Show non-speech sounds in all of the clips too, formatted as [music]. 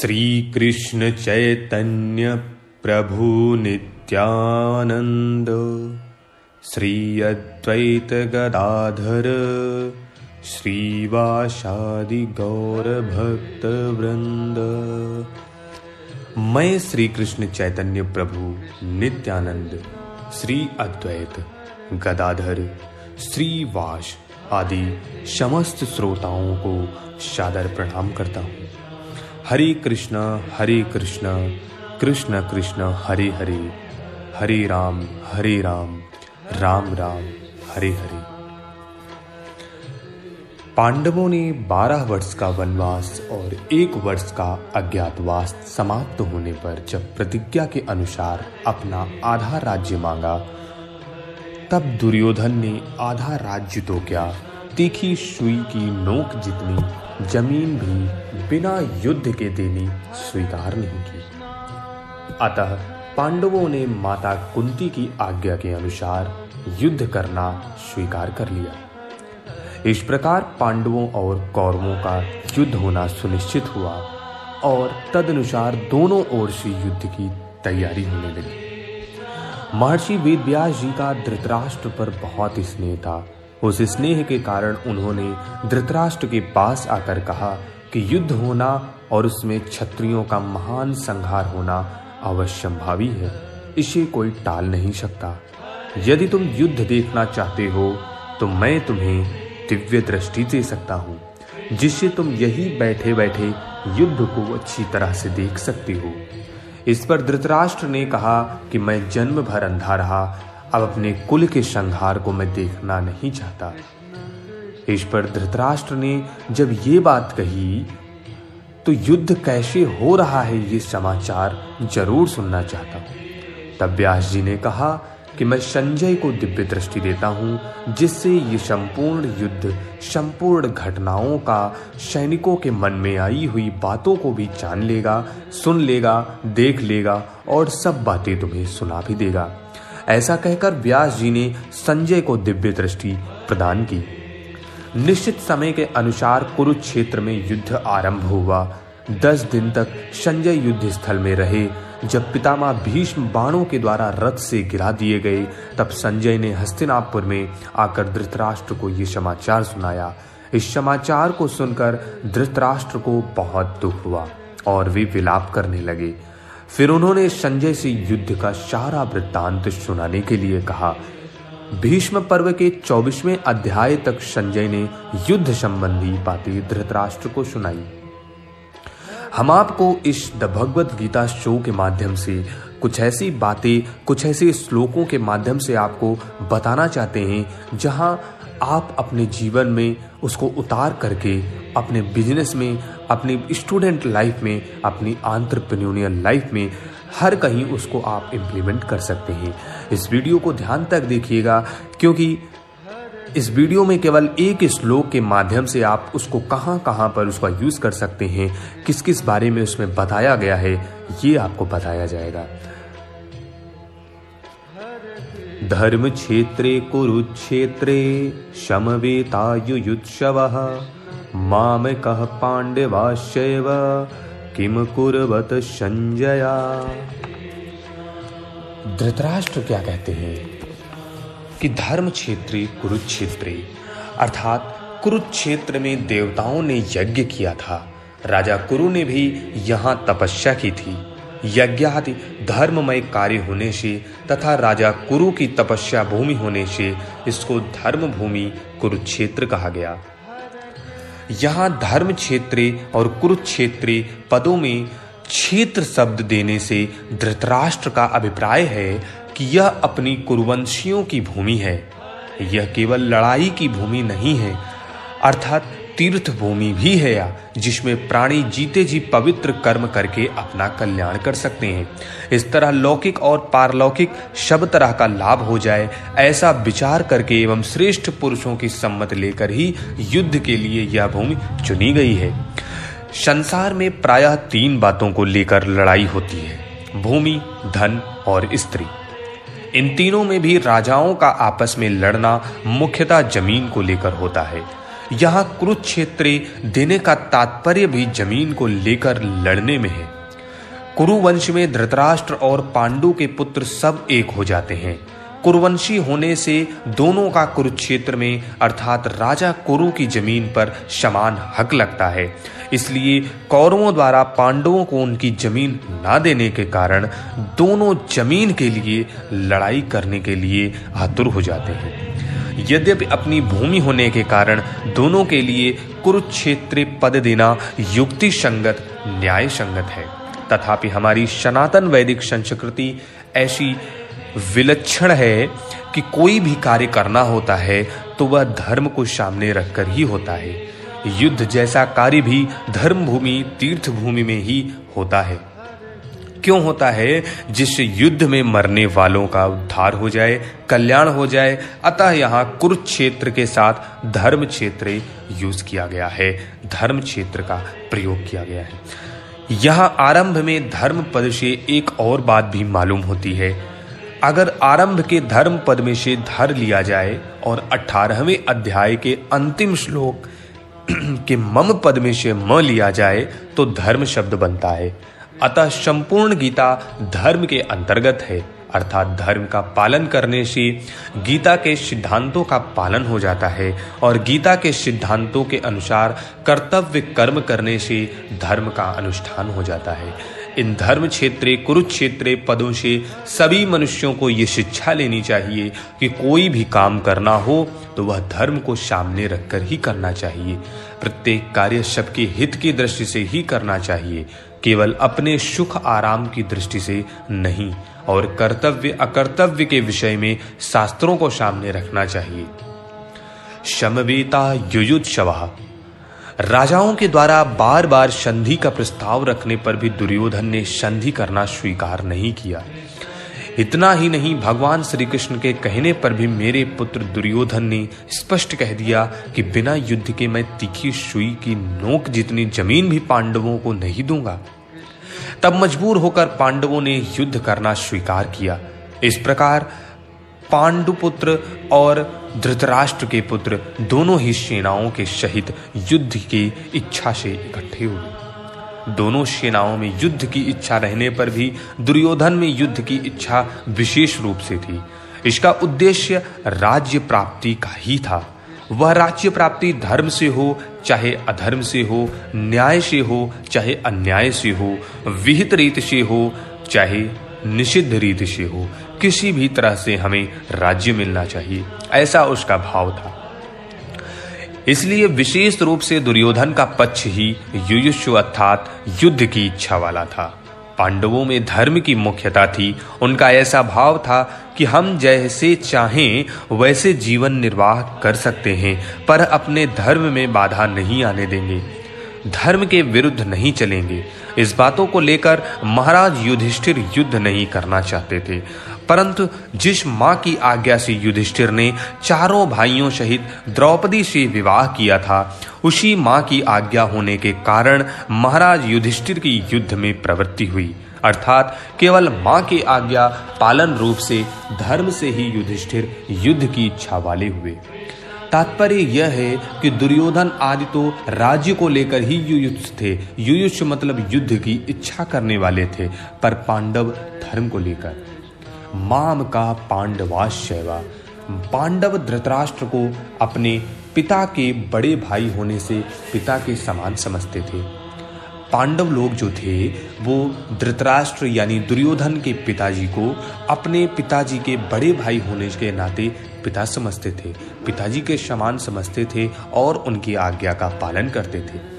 श्री कृष्ण चैतन्य प्रभु नित्यानंद श्री अद्वैत गदाधर श्रीवासादि गौर भक्त वृंद मैं श्री कृष्ण चैतन्य प्रभु नित्यानंद श्री अद्वैत गदाधर, श्रीवास आदि समस्त श्रोताओं को सादर प्रणाम करता हूँ। हरे कृष्णा हरे कृष्णा, कृष्ण कृष्ण, हरे हरे हरे राम हरे राम राम राम, हरे हरे। पांडवों ने बारह वर्ष का वनवास और एक वर्ष का अज्ञातवास समाप्त होने पर जब प्रतिज्ञा के अनुसार अपना आधा राज्य मांगा, तब दुर्योधन ने आधा राज्य तो क्या तीखी सुई की नोक जितनी, ज़मीन भी बिना युद्ध के देनी स्वीकार नहीं की। अतः पांडवों ने माता कुंती की आज्ञा के अनुसार युद्ध करना स्वीकार कर लिया। इस प्रकार पांडवों और कौरवों का युद्ध होना सुनिश्चित हुआ और तदनुसार दोनों ओर से युद्ध की तैयारी होने लगी। महर्षि वेदव्यास जी का धृतराष्ट्र पर बहुत स्नेह था। उस स्नेह के कारण उन्होंने धृतराष्ट्र के पास आकर कहा कि युद्ध होना और उसमें क्षत्रियों का महान संहार होना अवश्यंभावी है। इसे कोई टाल नहीं सकता। यदि तुम युद्ध देखना चाहते हो तो मैं तुम्हें दिव्य दृष्टि दे सकता हूँ, जिससे तुम यही बैठे बैठे युद्ध को अच्छी तरह से देख सकते हो। इस पर धृतराष्ट्र ने कहा कि मैं जन्म भर अंधा रहा अब अपने कुल के संहार को मैं देखना नहीं चाहता। इस पर धृतराष्ट्र ने जब ये बात कही तो युद्ध कैसे हो रहा है ये समाचार ज़रूर सुनना चाहता हूँ। तब व्यास जी ने कहा कि मैं संजय को दिव्य दृष्टि देता हूँ, जिससे ये संपूर्ण युद्ध, संपूर्ण घटनाओं का, सैनिकों के मन में आई हुई बातों को भी जान लेगा, सुन लेगा, देख लेगा, और सब बातें तुम्हें सुना भी देगा। ऐसा कहकर व्यास जी ने संजय को दिव्य दृष्टि प्रदान की। निश्चित समय के अनुसार कुरुक्षेत्र में युद्ध आरंभ हुआ। दस दिन तक संजय युद्ध स्थल में रहे। जब पितामह भीष्म बाणों के द्वारा रथ से गिरा दिए गए, तब संजय ने हस्तिनापुर में आकर धृतराष्ट्र को ये समाचार सुनाया। इस समाचार को सुनकर धृतराष्ट्र को बहुत दुख हुआ और वे विलाप करने लगे। फिर उन्होंने संजय से युद्ध का सारा वृत्तांत सुनाने के लिए कहा। भीष्म पर्व के चौबीसवें अध्याय तक संजय ने युद्ध संबंधी बातें धृतराष्ट्र को सुनाई। हम आपको इस द भगवत गीता शो के माध्यम से कुछ ऐसी बातें, कुछ ऐसे श्लोकों के माध्यम से आपको बताना चाहते हैं, जहाँ आप अपने जीवन में उसको उतार करके, अपने बिज़नेस में अपनी स्टूडेंट लाइफ में, अपनी आंट्रप्रन्योरियल लाइफ में, हर कहीं उसको आप इम्प्लीमेंट कर सकते हैं। इस वीडियो को ध्यान तक देखिएगा, क्योंकि इस वीडियो में केवल एक श्लोक के माध्यम से आप उसको कहाँ कहाँ पर उसका यूज़ कर सकते हैं किस किस बारे में उसमें बताया गया है, ये आपको बताया जाएगा। धर्म क्षेत्रे कुरुक्षेत्रे समवेतायुयुत्सव माम कह पांडवाशैव किम कुरवत संजया। धृतराष्ट्र क्या कहते हैं? कि धर्म क्षेत्री कुरुक्षेत्री, अर्थात कुरुक्षेत्र में देवताओं ने यज्ञ किया था। राजा कुरु ने भी यहाँ तपस्या की थी। यज्ञादि धर्ममय कार्य होने से तथा राजा कुरु की तपस्या भूमि होने से इसको धर्म भूमि कुरुक्षेत्र कहा गया। यहाँ धर्म क्षेत्र और कुरुक्षेत्र पदों में क्षेत्र शब्द देने से धृतराष्ट्र का अभिप्राय है कि यह अपनी कुरुवंशियों की भूमि है। यह केवल लड़ाई की भूमि नहीं है, अर्थात तीर्थ भूमि भी है या, जिसमें प्राणी जीते जी पवित्र कर्म करके अपना कल्याण कर सकते हैं। इस तरह लौकिक और पारलौकिक सब तरह का लाभ हो जाए, ऐसा विचार करके एवं श्रेष्ठ पुरुषों की सम्मत लेकर ही युद्ध के लिए यह भूमि चुनी गई है। संसार में प्रायः तीन बातों को लेकर लड़ाई होती है, भूमि, धन और स्त्री। इन तीनों में भी राजाओं का आपस में लड़ना मुख्यतः ज़मीन को लेकर होता है। यहाँ कुरुक्षेत्र देने का तात्पर्य भी ज़मीन को लेकर लड़ने में है। कुरुवंश में धृतराष्ट्र और पांडु के पुत्र सब एक हो जाते हैं। कुरुवंशी होने से दोनों का कुरुक्षेत्र में, अर्थात राजा कुरु की ज़मीन पर समान हक लगता है। इसलिए कौरवों द्वारा पांडवों को उनकी ज़मीन ना देने के कारण दोनों ज़मीन के लिए लड़ाई करने के लिए आतुर हो जाते हैं। यद्यपि अपनी भूमि होने के कारण दोनों के लिए कुरुक्षेत्र पद देना युक्ति संगत न्याय संगत है। तथापि हमारी सनातन वैदिक संस्कृति ऐसी विलक्षण है कि कोई भी कार्य करना होता है तो वह धर्म को सामने रखकर ही होता है। युद्ध जैसा कार्य भी धर्म भूमि तीर्थ भूमि में ही होता है। क्यों होता है जिस युद्ध में मरने वालों का उद्धार हो जाए, कल्याण हो जाए? अतः यहाँ कुरुक्षेत्र के साथ धर्म क्षेत्र यूज़ किया गया है। धर्म क्षेत्र का प्रयोग किया गया है। यहाँ आरंभ में धर्म पद से एक और बात भी मालूम होती है। अगर आरंभ के धर्म पद में से धर लिया जाए और अठारहवें अध्याय के अंतिम श्लोक [clears throat] के मम पद में से म लिया जाए तो धर्म शब्द बनता है। अतः संपूर्ण गीता धर्म के अंतर्गत है। अर्थात धर्म का पालन करने से गीता के सिद्धांतों का पालन हो जाता है और गीता के सिद्धांतों के अनुसार कर्तव्य कर्म करने से धर्म का अनुष्ठान हो जाता है। इन धर्म क्षेत्र, कुरुक्षेत्र पदों से सभी मनुष्यों को ये शिक्षा लेनी चाहिए कि कोई भी काम करना हो तो वह धर्म को सामने रखकर ही करना चाहिए। प्रत्येक कार्य सबके हित की दृष्टि से ही करना चाहिए। केवल अपने सुख आराम की दृष्टि से नहीं, और कर्तव्य, अकर्तव्य के विषय में शास्त्रों को सामने रखना चाहिए। शमवेता युयुत्सवा। राजाओं के द्वारा बार बार संधि का प्रस्ताव रखने पर भी दुर्योधन ने संधि करना स्वीकार नहीं किया। इतना ही नहीं भगवान श्री कृष्ण के कहने पर भी मेरे पुत्र दुर्योधन ने स्पष्ट कह दिया कि बिना युद्ध के मैं तीखी सुई की नोक जितनी ज़मीन भी पांडवों को नहीं दूँगा। तब मजबूर होकर पांडवों ने युद्ध करना स्वीकार किया। इस प्रकार पांडुपुत्र और धृतराष्ट्र के पुत्र दोनों ही सेनाओं के सहित युद्ध की इच्छा से इकट्ठे हुए। दोनों सेनाओं में युद्ध की इच्छा रहने पर भी, दुर्योधन में युद्ध की इच्छा विशेष रूप से थी। इसका उद्देश्य राज्य प्राप्ति का ही था। वह राज्य प्राप्ति धर्म से हो, चाहे अधर्म से हो, न्याय से हो, चाहे अन्याय से हो, विहित रीत से हो, चाहे निषिद्ध रीत से हो, किसी भी तरह से हमें राज्य मिलना चाहिए। ऐसा उसका भाव था। इसलिए विशेष रूप से दुर्योधन का पक्ष ही युयुष्व अर्थात युद्ध की इच्छा वाला था। पांडवों में धर्म की मुख्यता थी। उनका ऐसा भाव था कि हम जैसे चाहें, वैसे जीवन निर्वाह कर सकते हैं, पर अपने धर्म में बाधा नहीं आने देंगे। धर्म के विरुद्ध नहीं चलेंगे। इस बातों को लेकर महाराज युधिष्ठिर युद्ध नहीं करना चाहते थे। परंतु जिस माँ की आज्ञा से युधिष्ठिर ने चारों भाइयों सहित द्रौपदी से विवाह किया था, उसी माँ की आज्ञा होने के कारण महाराज युधिष्ठिर की युद्ध में प्रवृत्ति हुई। अर्थात केवल माँ की आज्ञा पालन रूप से, धर्म से ही युधिष्ठिर युद्ध की इच्छा वाले हुए। तात्पर्य यह है कि दुर्योधन आदि तो राज्य को लेकर ही युयुत्स थे। युयुत्स मतलब युद्ध की इच्छा करने वाले थे, पर पांडव धर्म को लेकर। माम का पांडवाश्यवा पांडव धृतराष्ट्र को अपने पिता के बड़े भाई होने से पिता के समान समझते थे। पांडव लोग जो थे, वो धृतराष्ट्र यानी दुर्योधन के पिताजी को अपने पिताजी के बड़े भाई होने के नाते पिता समझते थे। पिताजी के समान समझते थे और उनकी आज्ञा का पालन करते थे।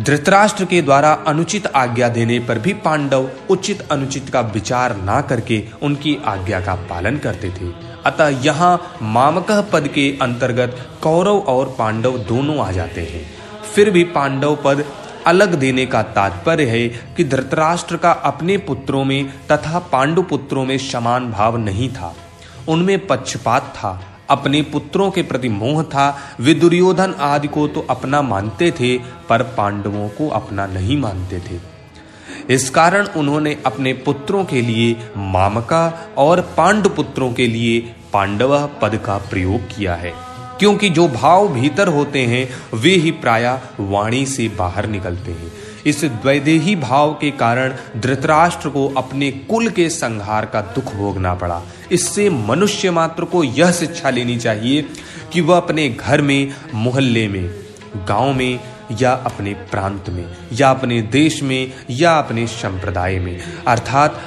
धृतराष्ट्र के द्वारा अनुचित आज्ञा देने पर भी पांडव उचित अनुचित का विचार ना करके उनकी आज्ञा का पालन करते थे। अतः यहाँ मामक पद के अंतर्गत कौरव और पांडव दोनों आ जाते हैं। फिर भी पांडव पद अलग देने का तात्पर्य है कि धृतराष्ट्र का अपने पुत्रों में तथा पांडु पुत्रों में समान भाव नहीं था। उनमें पक्षपात था। अपने पुत्रों के प्रति मोह था। वे दुर्योधन आदि को तो अपना मानते थे, पर पांडवों को अपना नहीं मानते थे। इस कारण उन्होंने अपने पुत्रों के लिए मामका और पांडु पुत्रों के लिए पांडव पद का प्रयोग किया है। क्योंकि जो भाव भीतर होते हैं, वे ही प्राय वाणी से बाहर निकलते हैं। इस द्वैदेही भाव के कारण धृतराष्ट्र को अपने कुल के संहार का दुख भोगना पड़ा। इससे मनुष्य मात्र को यह शिक्षा लेनी चाहिए कि वह अपने घर में, मोहल्ले में, गाँव में या अपने प्रांत में, या अपने देश में, या अपने संप्रदाय में। अर्थात,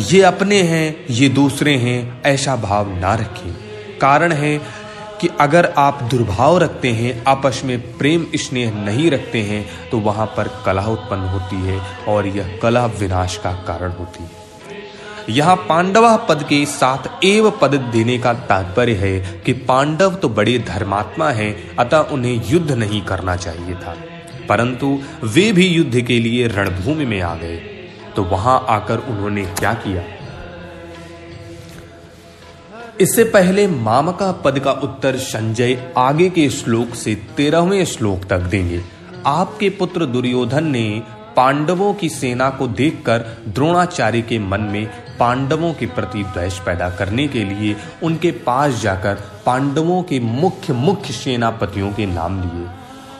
ये अपने हैं, ये दूसरे हैं, ऐसा भाव ना रखें। कारण है कि अगर आप दुर्भाव रखते हैं, आपस में प्रेम स्नेह नहीं रखते हैं तो वहाँ पर कला उत्पन्न होती है और यह कला विनाश का कारण होती है। यहाँ पांडवा पद के साथ एव पद देने का तात्पर्य है कि पांडव तो बड़े धर्मात्मा हैं, अतः उन्हें युद्ध नहीं करना चाहिए था। परंतु वे भी युद्ध के लिए रणभूमि में आ गए। तो वहाँ आकर उन्होंने क्या किया? इससे पहले मामका पद का उत्तर संजय आगे के श्लोक से तेरहवें श्लोक तक देंगे। आपके पुत्र दुर्योधन ने पांडवों की सेना को देखकर द्रोणाचार्य के मन में पांडवों के प्रति द्वेष पैदा करने के लिए उनके पास जाकर पांडवों के मुख्य मुख्य सेनापतियों के नाम लिए।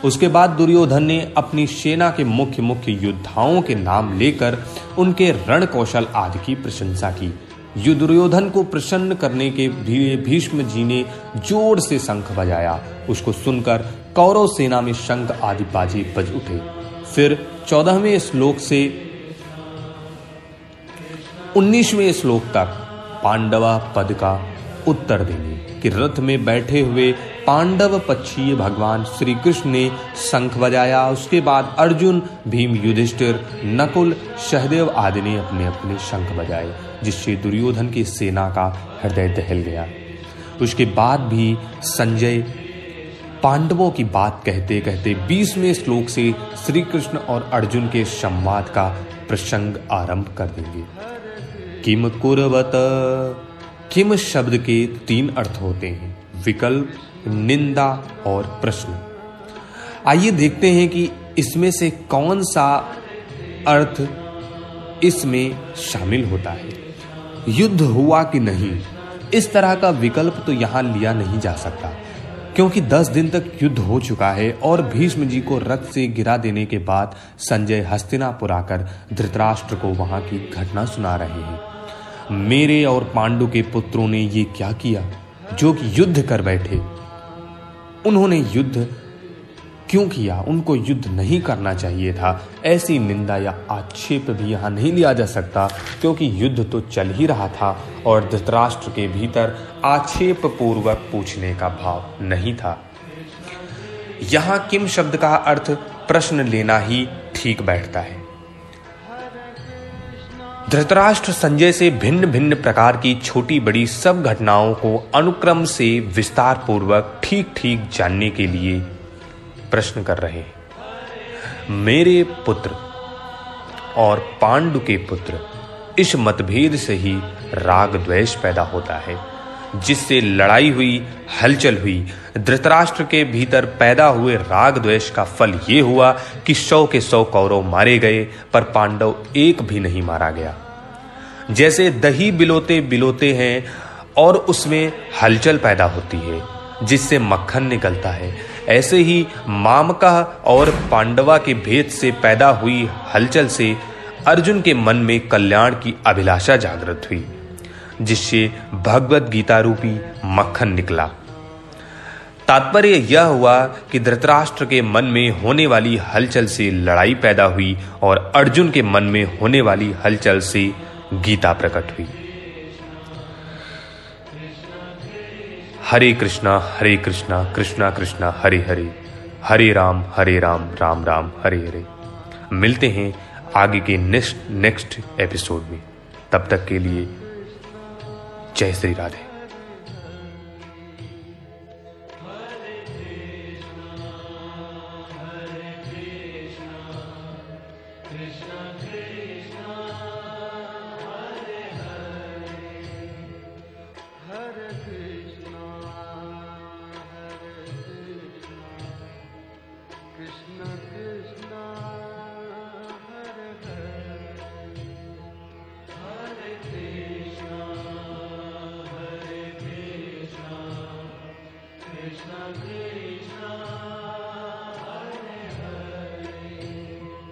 उसके बाद दुर्योधन ने अपनी सेना के मुख्य मुख्य योद्धाओं के नाम लेकर उनके रण कौशल आदि की प्रशंसा की। दुर्योधन को प्रसन्न करने के लिए भीष्म जी ने ज़ोर से शंख बजाया। उसको सुनकर कौरव सेना में शंख आदि बाजी बज उठे। फिर चौदहवें श्लोक से उन्नीसवें श्लोक तक पांडवा पद का उत्तर देंगे कि रथ में बैठे हुए पांडव पक्षीय भगवान श्री कृष्ण ने शंख बजाया। उसके बाद अर्जुन, भीम युधिष्ठिर, नकुल, सहदेव आदि ने अपने अपने शंख बजाए, जिससे दुर्योधन की सेना का हृदय दहल गया। उसके बाद भी संजय पांडवों की बात कहते कहते बीसवें श्लोक से श्री कृष्ण और अर्जुन के संवाद का प्रसंग आरंभ कर देंगे। किम कुरवत? किम शब्द के तीन अर्थ होते हैं, विकल्प, निंदा और प्रश्न। आइए देखते हैं कि इसमें से कौन सा अर्थ इसमें शामिल होता है। युद्ध हुआ कि नहीं? इस तरह का विकल्प तो यहाँ लिया नहीं जा सकता, क्योंकि दस दिन तक युद्ध हो चुका है और भीष्म जी को रथ से गिरा देने के बाद संजय हस्तिनापुर आकर धृतराष्ट्र को वहाँ की घटना सुना रहे हैं। मेरे और पांडु के पुत्रों ने ये क्या किया जो कि युद्ध कर बैठे? उन्होंने युद्ध क्यों किया? उनको युद्ध नहीं करना चाहिए था। ऐसी निंदा या आक्षेप भी यहाँ नहीं लिया जा सकता, क्योंकि युद्ध तो चल ही रहा था और धृतराष्ट्र के भीतर आक्षेप पूर्वक पूछने का भाव नहीं था। यहाँ किम शब्द का अर्थ, प्रश्न लेना ही ठीक बैठता है। धृतराष्ट्र संजय से भिन्न भिन्न प्रकार की छोटी बड़ी सब घटनाओं को अनुक्रम से विस्तार पूर्वक ठीक ठीक जानने के लिए प्रश्न कर रहे मेरे पुत्र और पांडु के पुत्र, इस मतभेद से ही राग द्वेष पैदा होता है, जिससे लड़ाई हुई, हलचल हुई धृतराष्ट्र के भीतर पैदा हुए राग द्वेष का फल ये हुआ कि सौ के सौ कौरव मारे गए, पर पांडव एक भी नहीं मारा गया। जैसे दही बिलोते बिलोते हैं, और उसमें हलचल पैदा होती है, जिससे मक्खन निकलता है। ऐसे ही मामका और पांडवा के भेद से पैदा हुई हलचल से अर्जुन के मन में कल्याण की अभिलाषा जागृत हुई, जिससे भगवत गीता रूपी मक्खन निकला। तात्पर्य यह हुआ कि धृतराष्ट्र के मन में होने वाली हलचल से लड़ाई पैदा हुई और अर्जुन के मन में होने वाली हलचल से गीता प्रकट हुई। हरे कृष्णा हरे कृष्णा कृष्णा कृष्णा, हरे हरे हरे राम हरे राम राम राम, हरे हरे। मिलते हैं आगे के नेक्स्ट नेक्स्ट एपिसोड में। तब तक के लिए जय श्री राधे। Krishna Krishna.